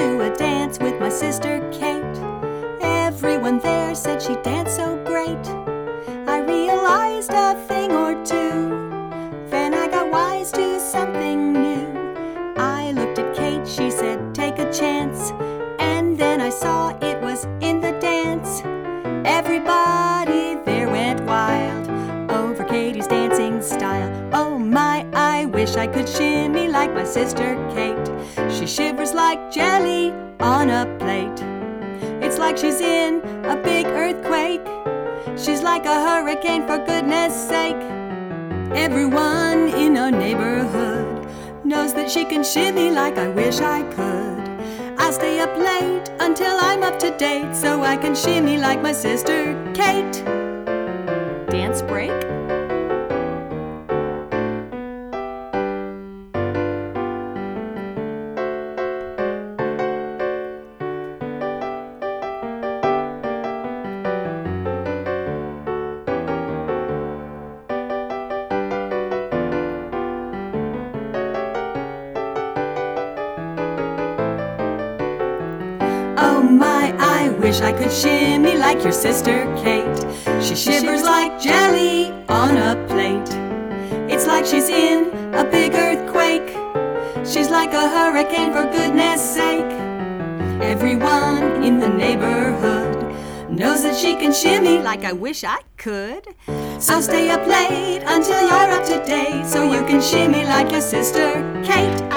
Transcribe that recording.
a dance with my sister Kate. Everyone there said she danced so great. I realized a thing or two. Then I got wise to something new. I looked at Kate, she said, Take a chance. And then I saw it was in the dance. Everybody there went wild over Katie's dancing style. Oh my, I wish I could shimmy like my sister Kate. She shivers like jelly on a plate. It's like she's in a big earthquake. She's like a hurricane, for goodness sake. Everyone in our neighborhood knows that she can shimmy like I wish I could. I'll stay up late until I'm up to date so I can shimmy like my sister Kate. Dance break? Wish I could shimmy like your sister Kate. She shivers like jelly on a plate. It's like she's in a big earthquake. She's like a hurricane, for goodness sake. Everyone in the neighborhood knows that she can shimmy like I wish I could. So stay up late until you're up to date so you can shimmy like your sister Kate.